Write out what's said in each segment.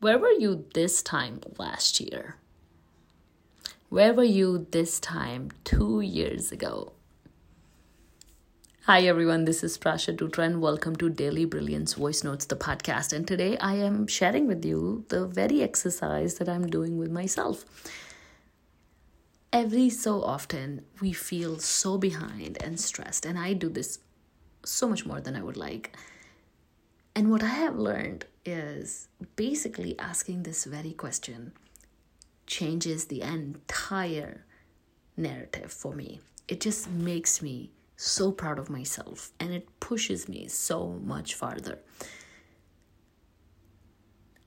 Where were you this time last year? Where were you this time two years ago? Hi everyone, this is Prasha Dutra and welcome to Daily Brilliance Voice Notes, the podcast. And today I am sharing with you the very exercise that I'm doing with myself. Every so often, we feel so behind and stressed, and I do this so much more than I would like. And what I have learned is basically asking this very question changes the entire narrative for me. It just makes me so proud of myself and it pushes me so much farther.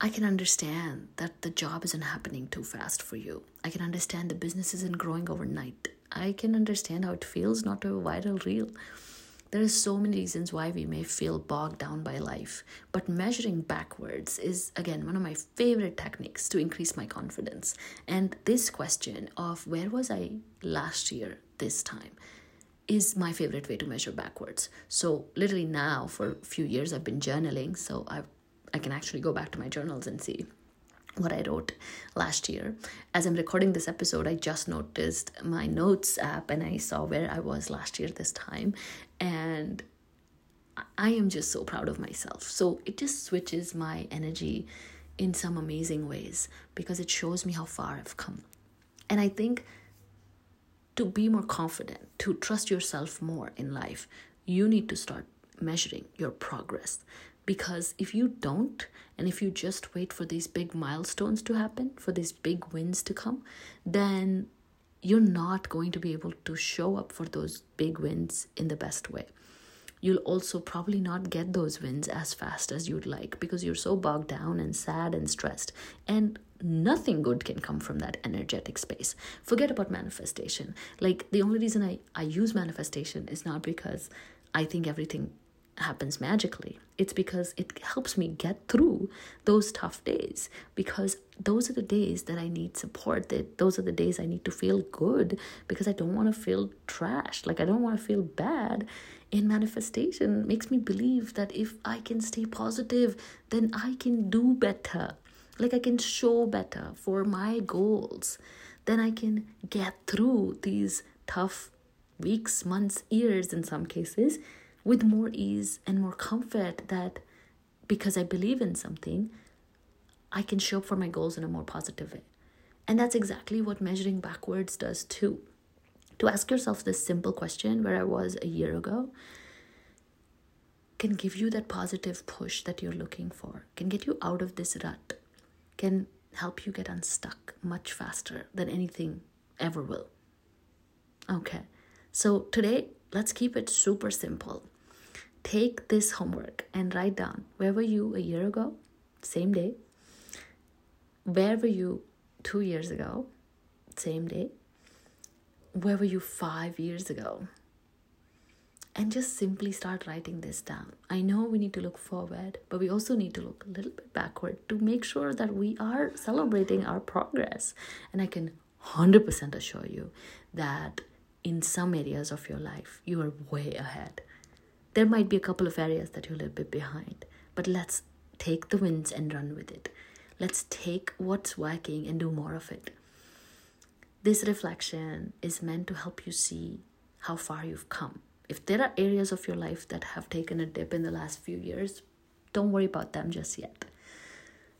I can understand that the job isn't happening too fast for you. I can understand the business isn't growing overnight. I can understand how it feels not to have a viral reel. There are so many reasons why we may feel bogged down by life, but measuring backwards is again one of my favorite techniques to increase my confidence. And this question of where was I last year this time is my favorite way to measure backwards. So literally now for a few years I've been journaling, so I I can actually go back to my journals and see what I wrote last year. As I'm recording this episode, I just noticed my notes app and I saw where I was last year this time. And I am just so proud of myself. So it just switches my energy in some amazing ways because it shows me how far I've come. And I think to be more confident, to trust yourself more in life, you need to start measuring your progress. Because if you don't, and if you just wait for these big milestones to happen, for these big wins to come, then you're not going to be able to show up for those big wins in the best way. You'll also probably not get those wins as fast as you'd like because you're so bogged down and sad and stressed. And nothing good can come from that energetic space. Forget about manifestation. Like, the only reason I, I use manifestation is not because I think everything happens magically. It's because it helps me get through those tough days because those are the days that I need support. That those are the days I need to feel good because I don't want to feel trashed. Like I don't want to feel bad. In manifestation makes me believe that if I can stay positive, then I can do better. Like I can show better for my goals. Then I can get through these tough weeks, months, years in some cases with more ease and more comfort that because I believe in something, I can show up for my goals in a more positive way. And that's exactly what measuring backwards does too. To ask yourself this simple question, where I was a year ago, can give you that positive push that you're looking for, can get you out of this rut, can help you get unstuck much faster than anything ever will. Okay, so today, let's keep it super simple take this homework and write down where were you a year ago, same day? Where were you two years ago, same day? Where were you five years ago? And just simply start writing this down. I know we need to look forward, but we also need to look a little bit backward to make sure that we are celebrating our progress. And I can 100% assure you that in some areas of your life, you are way ahead there might be a couple of areas that you're a little bit behind, but let's take the wins and run with it. Let's take what's working and do more of it. This reflection is meant to help you see how far you've come. If there are areas of your life that have taken a dip in the last few years, don't worry about them just yet.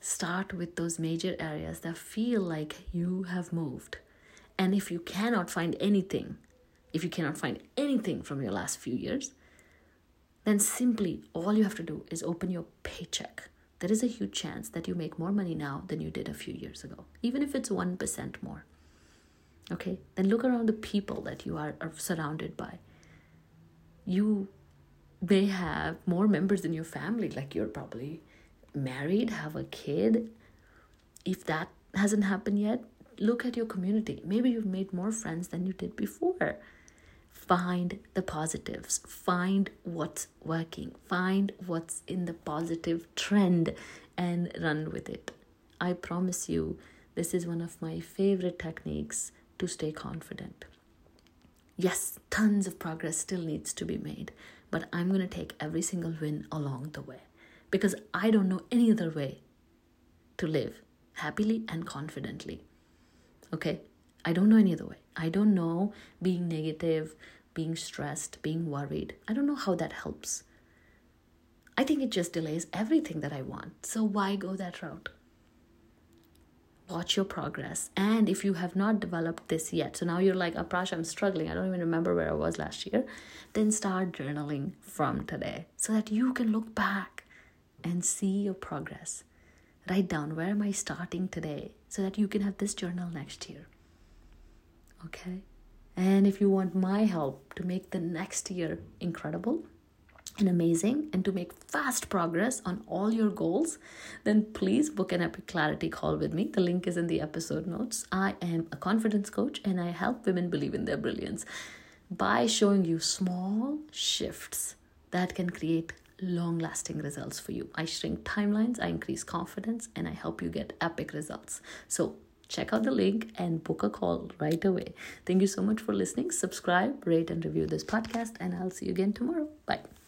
Start with those major areas that feel like you have moved. And if you cannot find anything, if you cannot find anything from your last few years, then simply all you have to do is open your paycheck. There is a huge chance that you make more money now than you did a few years ago, even if it's 1% more. Okay, then look around the people that you are, are surrounded by. You may have more members in your family, like you're probably married, have a kid. If that hasn't happened yet, look at your community. Maybe you've made more friends than you did before find the positives, find what's working, find what's in the positive trend, and run with it. I promise you, this is one of my favorite techniques to stay confident. Yes, tons of progress still needs to be made, but I'm going to take every single win along the way because I don't know any other way to live happily and confidently. Okay? I don't know any other way. I don't know being negative, being stressed, being worried. I don't know how that helps. I think it just delays everything that I want. So why go that route? Watch your progress. And if you have not developed this yet, so now you're like, Aprash, I'm struggling. I don't even remember where I was last year. Then start journaling from today so that you can look back and see your progress. Write down where am I starting today so that you can have this journal next year. Okay? And if you want my help to make the next year incredible and amazing and to make fast progress on all your goals, then please book an Epic Clarity call with me. The link is in the episode notes. I am a confidence coach and I help women believe in their brilliance by showing you small shifts that can create long lasting results for you. I shrink timelines, I increase confidence, and I help you get epic results. So, check out the link and book a call right away. Thank you so much for listening. Subscribe, rate, and review this podcast, and I'll see you again tomorrow. Bye.